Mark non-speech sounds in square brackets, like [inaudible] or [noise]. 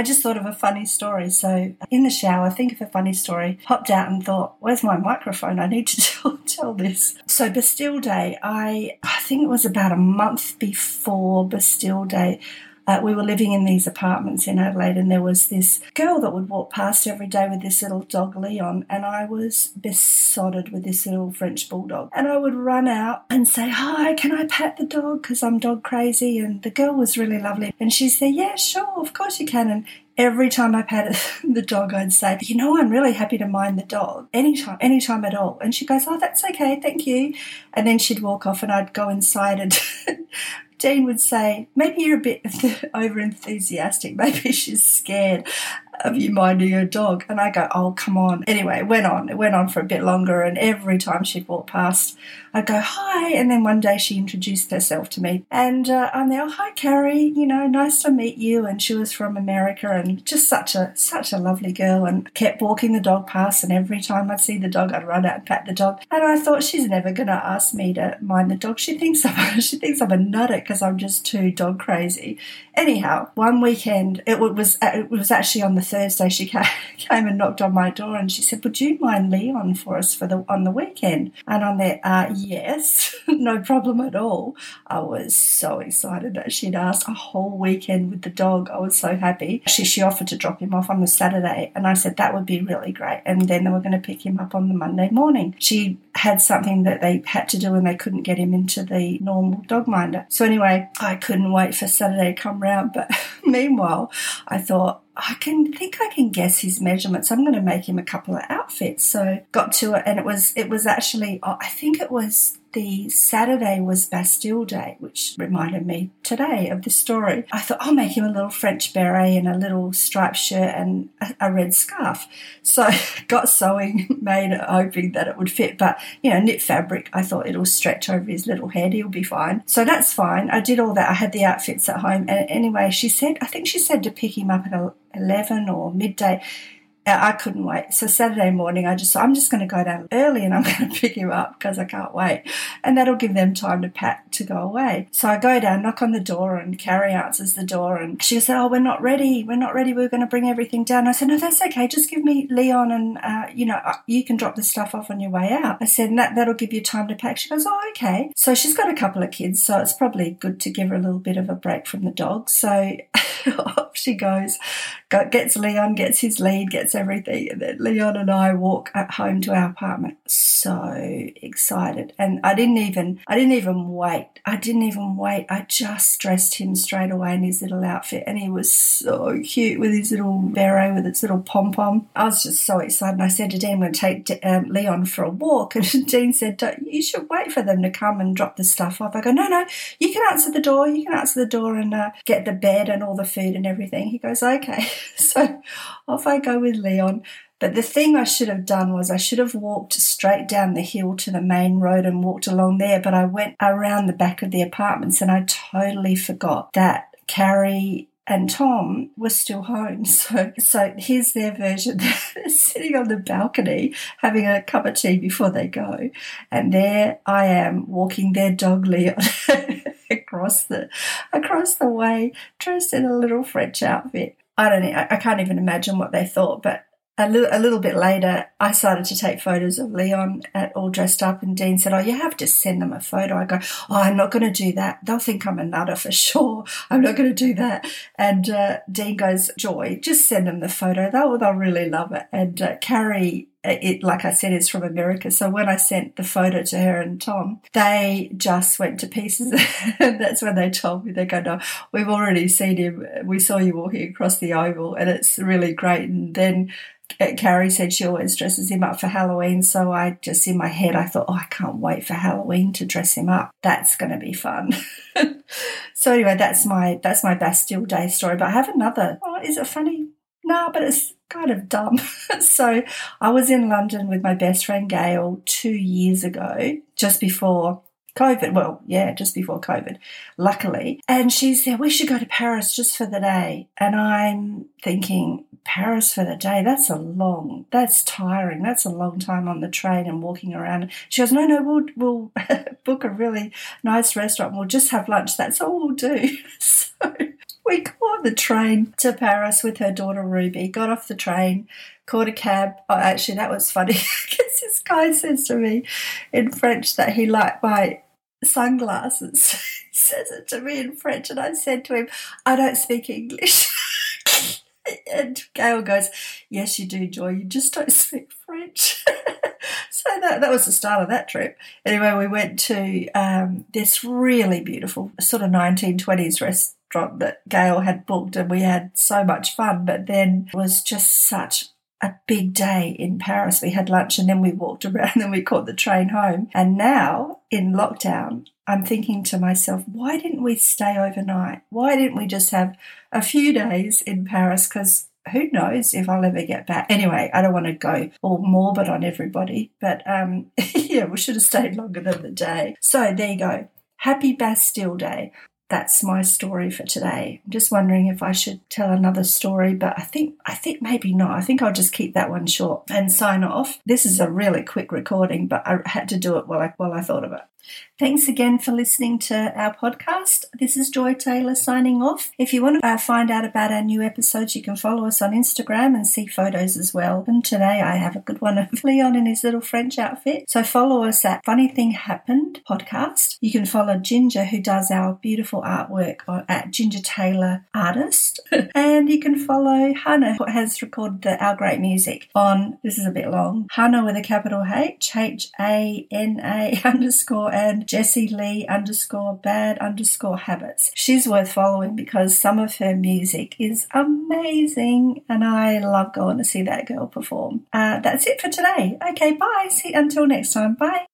I just thought of a funny story. So uh, in the shower, think of a funny story, popped out and thought, where's my microphone? I need to [laughs] tell, tell this. So Bastille Day, I, I think it was about a month before Bastille Day. Uh, we were living in these apartments in Adelaide, and there was this girl that would walk past every day with this little dog, Leon, and I was besotted with this little French bulldog. And I would run out and say, Hi, can I pat the dog? Because I'm dog crazy. And the girl was really lovely. And she'd say, Yeah, sure, of course you can. And every time I patted [laughs] the dog, I'd say, "You know, I'm really happy to mind the dog anytime, anytime at all." And she goes, "Oh, that's okay, thank you." And then she'd walk off, and I'd go inside and [laughs] Dean would say, maybe you're a bit [laughs] over enthusiastic. Maybe she's scared of you minding your dog. And I go, oh, come on. Anyway, it went on. It went on for a bit longer. And every time she'd walk past, I'd go, hi. And then one day she introduced herself to me. And uh, I'm there, oh, hi, Carrie. You know, nice to meet you. And she was from America and just such a, such a lovely girl and kept walking the dog past. And every time I'd see the dog, I'd run out and pat the dog. And I thought, she's never going to ask me to mind the dog. She thinks [laughs] I'm, she thinks I'm a nutter because I'm just too dog crazy. Anyhow, one weekend, it was, it was actually on the Thursday, she [laughs] came, and knocked on my door and she said, Would you mind Leon for us for the on the weekend? And I'm there, uh, yes, [laughs] no problem at all. I was so excited that she'd asked a whole weekend with the dog. I was so happy. She, she offered to drop him off on the Saturday and I said that would be really great. And then they were going to pick him up on the Monday morning. She had something that they had to do and they couldn't get him into the normal dog minder. So anyway, I couldn't wait for Saturday to come round. But [laughs] meanwhile, I thought, I can think I can guess his measurements. I'm going to make him a couple of outfits. So got to it, and it was it was actually oh, I think it was the Saturday was Bastille Day, which reminded me today of the story. I thought I'll make him a little French beret and a little striped shirt and a, a red scarf. So [laughs] got sewing [laughs] made, hoping that it would fit. But you know, knit fabric, I thought it'll stretch over his little head. He'll be fine. So that's fine. I did all that. I had the outfits at home. And anyway, she said, I think she said to pick him up at 11 or midday I couldn't wait. So Saturday morning, I just I'm just going to go down early and I'm [laughs] going to pick him up because I can't wait, and that'll give them time to pack to go away. So I go down, knock on the door, and Carrie answers the door, and she said, "Oh, we're not ready. We're not ready. We're going to bring everything down." I said, "No, that's okay. Just give me Leon, and uh, you know uh, you can drop the stuff off on your way out." I said, "That that'll give you time to pack." She goes, "Oh, okay." So she's got a couple of kids, so it's probably good to give her a little bit of a break from the dog. So [laughs] off she goes, gets Leon, gets his lead, gets everything, and then Leon and I walk at home to our apartment. So excited, and I didn't even, I didn't even wait. I didn't even wait. I just dressed him straight away in his little outfit, and he was so cute with his little beret with its little pom pom. I was just so excited. And I said to Dean, "I'm going to take um, Leon for a walk," [laughs] and Dean said, "You should wait for them to come and drop the stuff off." I go, "No, no, you can answer the door. You can answer the door and uh, get the bed and all the food and everything." He goes, "Okay." [laughs] so off I go with Leon. But the thing I should have done was I should have walked straight down the hill to the main road and walked along there, but I went around the back of the apartments and I totally forgot that Carrie and Tom were still home. [laughs] So, so here's their version. [laughs] Sitting on the balcony having a cup of tea before they go. And there I am walking their dog Leon [laughs] across the, across the way, dressed in a little French outfit. I don't I can't even imagine what they thought, but a little, a little bit later, I started to take photos of Leon at, all dressed up, and Dean said, "Oh, you have to send them a photo." I go, "Oh, I'm not going to do that. They'll think I'm a nutter for [laughs] sure. I'm not going to do that." And uh, Dean goes, "Joy, just send them the photo. They'll they'll really love it." And uh, Carrie it, like I said, is from America. So when I sent the photo to her and Tom, they just went to pieces. [laughs] that's when they told me, they go, no, we've already seen him. We saw you walking across the oval and it's really great. And then uh, Carrie said she always dresses him up for Halloween. So I just, in my head, I thought, oh, I can't wait for Halloween to dress him up. That's going to be fun. [laughs] so anyway, that's my, that's my Bastille Day story. But I have another. Oh, is it funny? No, but it's kind of dumb. [laughs] so I was in London with my best friend Gail two years ago, just before COVID. Well, yeah, just before COVID, luckily. And she said, We should go to Paris just for the day. And I'm thinking, Paris for the day, that's a long, that's tiring. That's a long time on the train and walking around. She goes, No, no, we'll, we'll [laughs] book a really nice restaurant. We'll just have lunch. That's all we'll do. [laughs] So we caught the train to Paris with her daughter Ruby, got off the train, caught a cab. Oh, actually, that was funny [laughs] because this guy says to me in French that he liked my sunglasses. [laughs] he says it to me in French, and I said to him, I don't speak English. [laughs] and Gail goes, Yes, you do, Joy. You just don't speak French. so that, that was the start of that trip. Anyway, we went to um, this really beautiful sort of 1920s restaurant that Gail had booked, and we had so much fun. But then it was just such a big day in Paris. We had lunch and then we walked [laughs] around and we caught the train home. And now in lockdown, I'm thinking to myself, why didn't we stay overnight? Why didn't we just have a few days in Paris? Because who knows if I'll ever get back. Anyway, I don't want to go all morbid on everybody, but um, [laughs] yeah, we should have stayed longer than the day. So there you go. Happy Bastille Day that's my story for today. I'm just wondering if I should tell another story, but I think I think maybe not. I think I'll just keep that one short and sign off. This is a really quick recording, but I had to do it while I while I thought of it. Thanks again for listening to our podcast. This is Joy Taylor signing off. If you want to uh, find out about our new episodes, you can follow us on Instagram and see photos as well. And today I have a good one of [laughs] Leon in his little French outfit. So follow us at Funny Thing Happened podcast. You can follow Ginger, who does our beautiful artwork, at Ginger Taylor Artist. [laughs] and you can follow Hannah, who has recorded the, our great music on, this is a bit long, Hannah with a capital H, H A N A [laughs] and Jessie Lee underscore bad underscore habits. She's worth following because some of her music is amazing and I love going to see that girl perform. Uh, that's it for today. Okay, bye. See until next time. Bye.